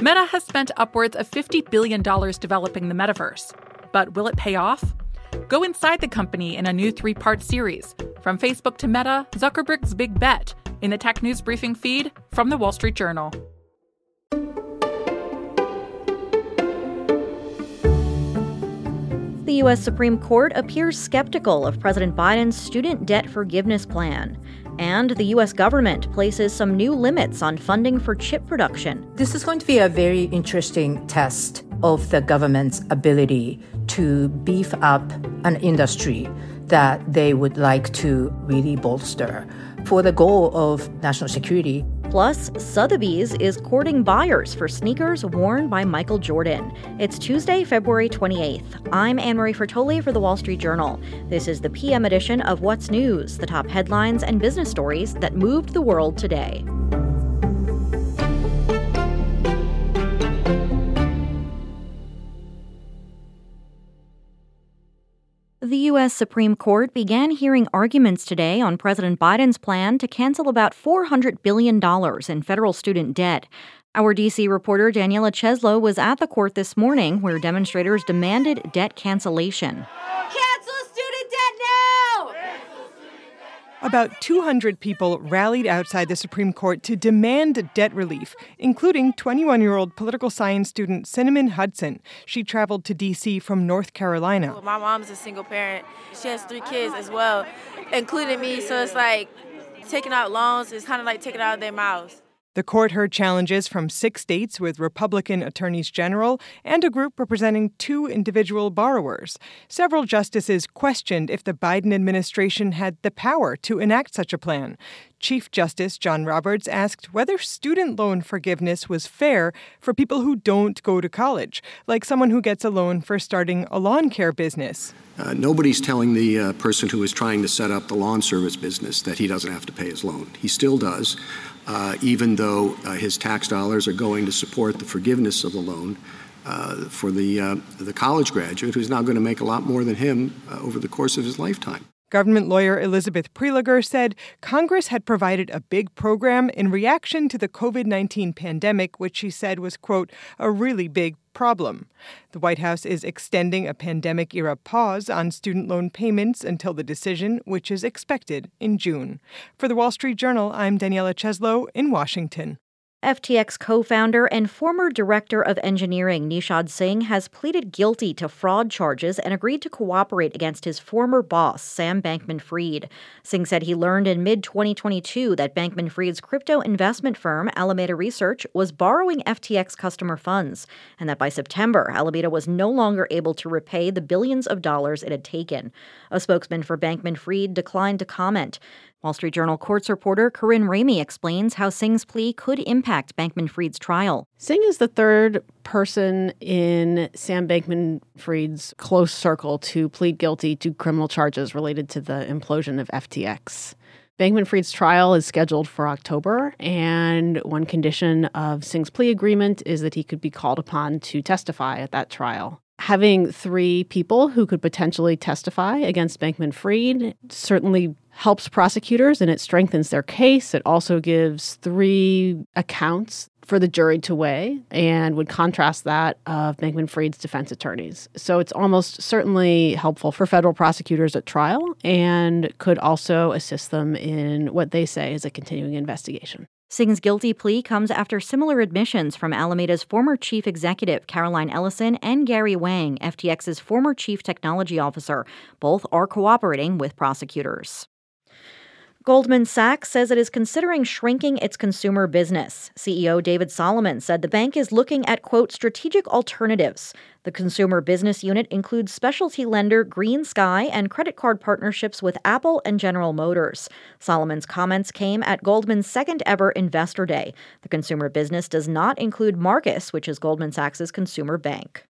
Meta has spent upwards of $50 billion developing the metaverse. But will it pay off? Go inside the company in a new three part series From Facebook to Meta Zuckerberg's Big Bet in the Tech News Briefing feed from the Wall Street Journal. The U.S. Supreme Court appears skeptical of President Biden's student debt forgiveness plan. And the U.S. government places some new limits on funding for chip production. This is going to be a very interesting test of the government's ability to beef up an industry that they would like to really bolster for the goal of national security. Plus, Sotheby's is courting buyers for sneakers worn by Michael Jordan. It's Tuesday, February 28th. I'm Annmarie Fertoli for the Wall Street Journal. This is the PM edition of What's News, the top headlines and business stories that moved the world today. U.S. Supreme Court began hearing arguments today on President Biden's plan to cancel about $400 billion in federal student debt. Our D.C. reporter Daniela Cheslow was at the court this morning where demonstrators demanded debt cancellation. About 200 people rallied outside the Supreme Court to demand debt relief, including 21 year old political science student Cinnamon Hudson. She traveled to D.C. from North Carolina. My mom's a single parent. She has three kids as well, including me. So it's like taking out loans is kind of like taking out of their mouths. The court heard challenges from six states with Republican attorneys general and a group representing two individual borrowers. Several justices questioned if the Biden administration had the power to enact such a plan. Chief Justice John Roberts asked whether student loan forgiveness was fair for people who don't go to college, like someone who gets a loan for starting a lawn care business. Uh, nobody's telling the uh, person who is trying to set up the lawn service business that he doesn't have to pay his loan. He still does uh, even though uh, his tax dollars are going to support the forgiveness of the loan uh, for the, uh, the college graduate who's now going to make a lot more than him over the course of his lifetime. Government lawyer Elizabeth Prelogar said Congress had provided a big program in reaction to the COVID 19 pandemic, which she said was, quote, a really big problem. The White House is extending a pandemic era pause on student loan payments until the decision, which is expected in June. For the Wall Street Journal, I'm Daniela Cheslow in Washington. FTX co founder and former director of engineering Nishad Singh has pleaded guilty to fraud charges and agreed to cooperate against his former boss, Sam Bankman Fried. Singh said he learned in mid 2022 that Bankman Fried's crypto investment firm, Alameda Research, was borrowing FTX customer funds, and that by September, Alameda was no longer able to repay the billions of dollars it had taken. A spokesman for Bankman Fried declined to comment. Wall Street Journal courts reporter Corinne Ramey explains how Singh's plea could impact Bankman Fried's trial. Singh is the third person in Sam Bankman Fried's close circle to plead guilty to criminal charges related to the implosion of FTX. Bankman Fried's trial is scheduled for October, and one condition of Singh's plea agreement is that he could be called upon to testify at that trial having three people who could potentially testify against Bankman Fried certainly helps prosecutors and it strengthens their case. It also gives three accounts for the jury to weigh and would contrast that of Bankman Fried's defense attorneys. So it's almost certainly helpful for federal prosecutors at trial and could also assist them in what they say is a continuing investigation. Singh's guilty plea comes after similar admissions from Alameda's former chief executive, Caroline Ellison, and Gary Wang, FTX's former chief technology officer. Both are cooperating with prosecutors. Goldman Sachs says it is considering shrinking its consumer business. CEO David Solomon said the bank is looking at, quote, strategic alternatives. The consumer business unit includes specialty lender GreenSky and credit card partnerships with Apple and General Motors. Solomon's comments came at Goldman's second ever Investor Day. The consumer business does not include Marcus, which is Goldman Sachs's consumer bank.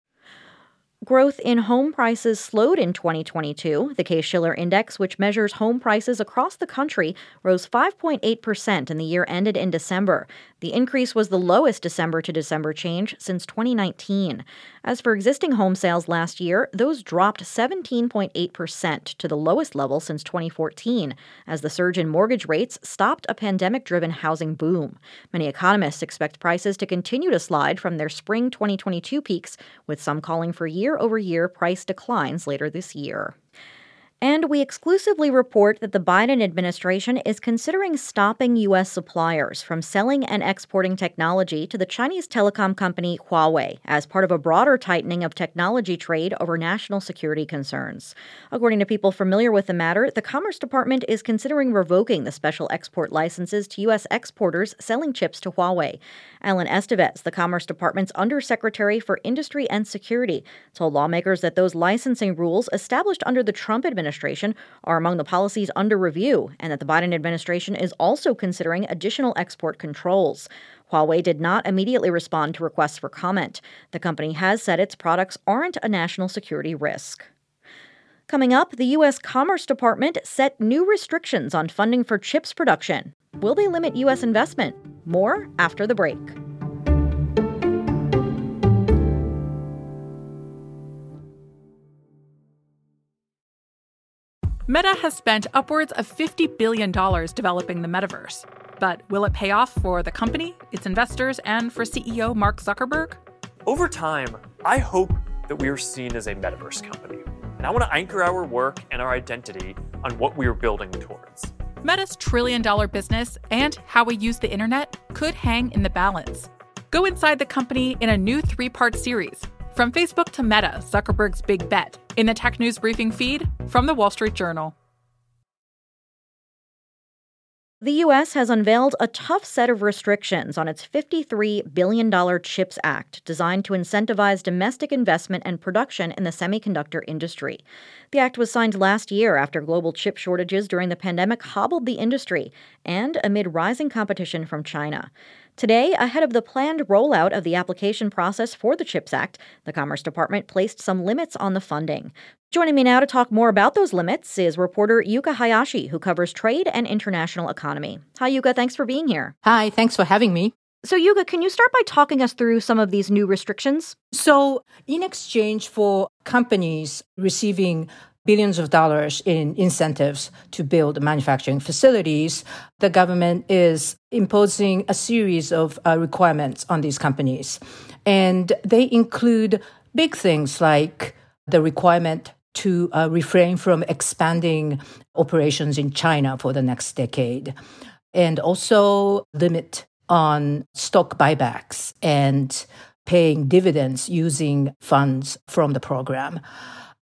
Growth in home prices slowed in 2022. The Case Shiller Index, which measures home prices across the country, rose 5.8% in the year ended in December. The increase was the lowest December to December change since 2019. As for existing home sales last year, those dropped 17.8% to the lowest level since 2014, as the surge in mortgage rates stopped a pandemic driven housing boom. Many economists expect prices to continue to slide from their spring 2022 peaks, with some calling for year over year price declines later this year. And we exclusively report that the Biden administration is considering stopping U.S. suppliers from selling and exporting technology to the Chinese telecom company Huawei as part of a broader tightening of technology trade over national security concerns. According to people familiar with the matter, the Commerce Department is considering revoking the special export licenses to U.S. exporters selling chips to Huawei. Alan Estevez, the Commerce Department's Undersecretary for Industry and Security, told lawmakers that those licensing rules established under the Trump administration administration are among the policies under review, and that the Biden administration is also considering additional export controls. Huawei did not immediately respond to requests for comment. The company has said its products aren't a national security risk. Coming up, the U.S. Commerce Department set new restrictions on funding for chips production. Will they limit U.S. investment? More after the break. Meta has spent upwards of $50 billion developing the metaverse. But will it pay off for the company, its investors, and for CEO Mark Zuckerberg? Over time, I hope that we are seen as a metaverse company. And I want to anchor our work and our identity on what we are building towards. Meta's trillion dollar business and how we use the internet could hang in the balance. Go inside the company in a new three part series from Facebook to Meta, Zuckerberg's big bet, in the Tech News Briefing feed from the Wall Street Journal. The U.S. has unveiled a tough set of restrictions on its $53 billion CHIPS Act, designed to incentivize domestic investment and production in the semiconductor industry. The act was signed last year after global chip shortages during the pandemic hobbled the industry and amid rising competition from China. Today, ahead of the planned rollout of the application process for the CHIPS Act, the Commerce Department placed some limits on the funding. Joining me now to talk more about those limits is reporter Yuka Hayashi, who covers trade and international economy. Hi, Yuka. Thanks for being here. Hi, thanks for having me. So, Yuka, can you start by talking us through some of these new restrictions? So, in exchange for companies receiving billions of dollars in incentives to build manufacturing facilities, the government is imposing a series of uh, requirements on these companies. And they include big things like the requirement to uh, refrain from expanding operations in China for the next decade, and also limit on stock buybacks and paying dividends using funds from the program.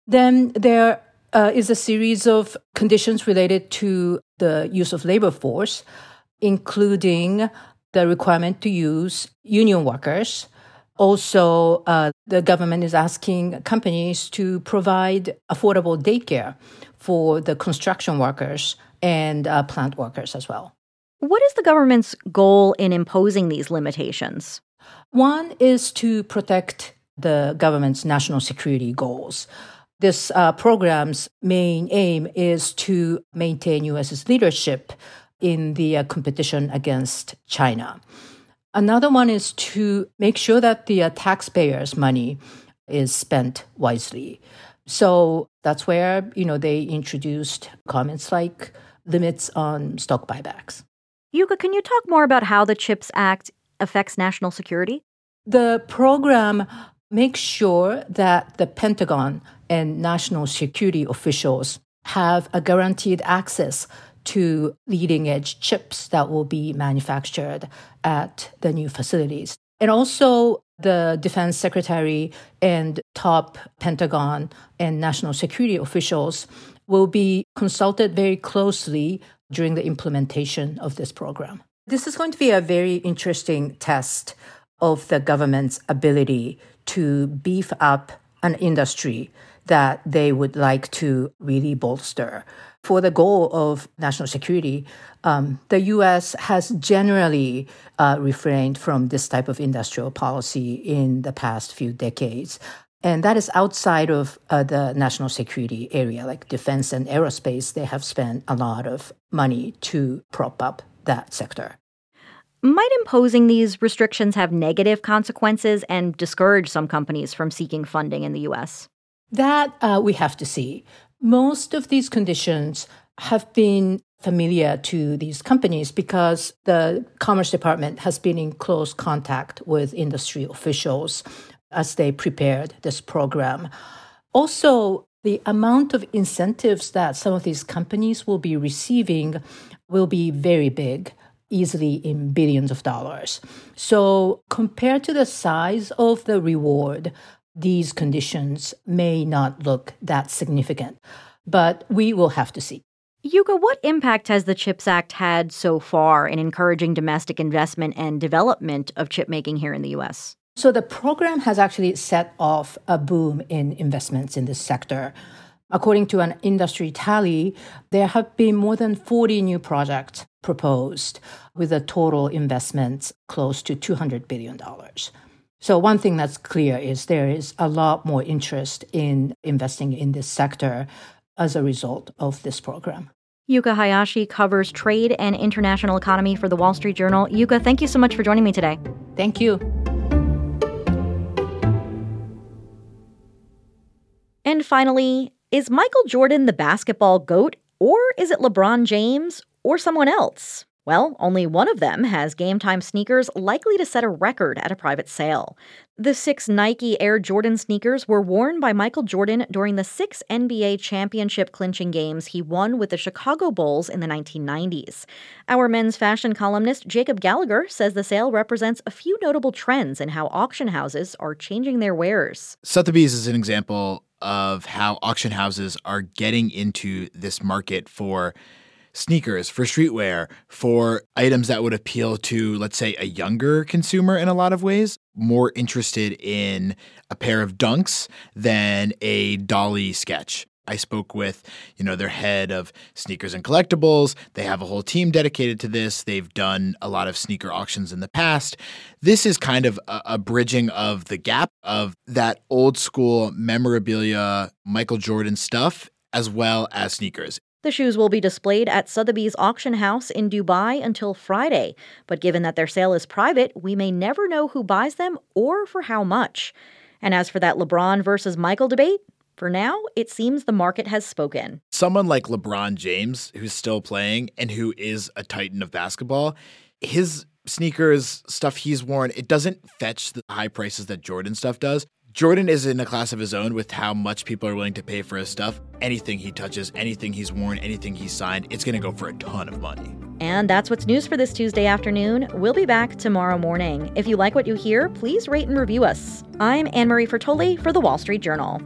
Then there uh, is a series of conditions related to the use of labor force, including the requirement to use union workers. Also, uh, the government is asking companies to provide affordable daycare for the construction workers and uh, plant workers as well. What is the government's goal in imposing these limitations? One is to protect the government's national security goals. This uh, program's main aim is to maintain U.S.'s leadership in the uh, competition against China. Another one is to make sure that the uh, taxpayers' money is spent wisely. So that's where you know they introduced comments like limits on stock buybacks. Yuka, can you talk more about how the CHIPS Act affects national security? The program makes sure that the Pentagon and national security officials have a guaranteed access to leading edge chips that will be manufactured at the new facilities. And also, the defense secretary and top Pentagon and national security officials will be consulted very closely during the implementation of this program. This is going to be a very interesting test of the government's ability to beef up an industry that they would like to really bolster. For the goal of national security, um, the US has generally uh, refrained from this type of industrial policy in the past few decades. And that is outside of uh, the national security area, like defense and aerospace. They have spent a lot of money to prop up that sector. Might imposing these restrictions have negative consequences and discourage some companies from seeking funding in the U.S.? That uh, we have to see. Most of these conditions have been familiar to these companies because the Commerce Department has been in close contact with industry officials as they prepared this program. Also, the amount of incentives that some of these companies will be receiving will be very big, easily in billions of dollars. So, compared to the size of the reward, these conditions may not look that significant. But we will have to see. Yuka, what impact has the CHIPS Act had so far in encouraging domestic investment and development of chip making here in the U.S.? So, the program has actually set off a boom in investments in this sector. According to an industry tally, there have been more than 40 new projects proposed with a total investment close to $200 billion. So, one thing that's clear is there is a lot more interest in investing in this sector as a result of this program. Yuka Hayashi covers trade and international economy for the Wall Street Journal. Yuka, thank you so much for joining me today. Thank you. And finally, is Michael Jordan the basketball GOAT, or is it LeBron James, or someone else? Well, only one of them has game time sneakers likely to set a record at a private sale. The six Nike Air Jordan sneakers were worn by Michael Jordan during the six NBA championship clinching games he won with the Chicago Bulls in the 1990s. Our men's fashion columnist Jacob Gallagher says the sale represents a few notable trends in how auction houses are changing their wares. Sotheby's is an example of how auction houses are getting into this market for sneakers, for streetwear, for items that would appeal to, let's say, a younger consumer in a lot of ways, more interested in a pair of dunks than a Dalí sketch. I spoke with, you know, their head of sneakers and collectibles. They have a whole team dedicated to this. They've done a lot of sneaker auctions in the past. This is kind of a, a bridging of the gap of that old school memorabilia Michael Jordan stuff as well as sneakers. The shoes will be displayed at Sotheby's auction house in Dubai until Friday, but given that their sale is private, we may never know who buys them or for how much. And as for that LeBron versus Michael debate, for now, it seems the market has spoken. Someone like LeBron James, who's still playing and who is a titan of basketball, his sneakers, stuff he's worn, it doesn't fetch the high prices that Jordan stuff does. Jordan is in a class of his own with how much people are willing to pay for his stuff. Anything he touches, anything he's worn, anything he's signed, it's going to go for a ton of money. And that's what's news for this Tuesday afternoon. We'll be back tomorrow morning. If you like what you hear, please rate and review us. I'm Annmarie Fertoli for The Wall Street Journal.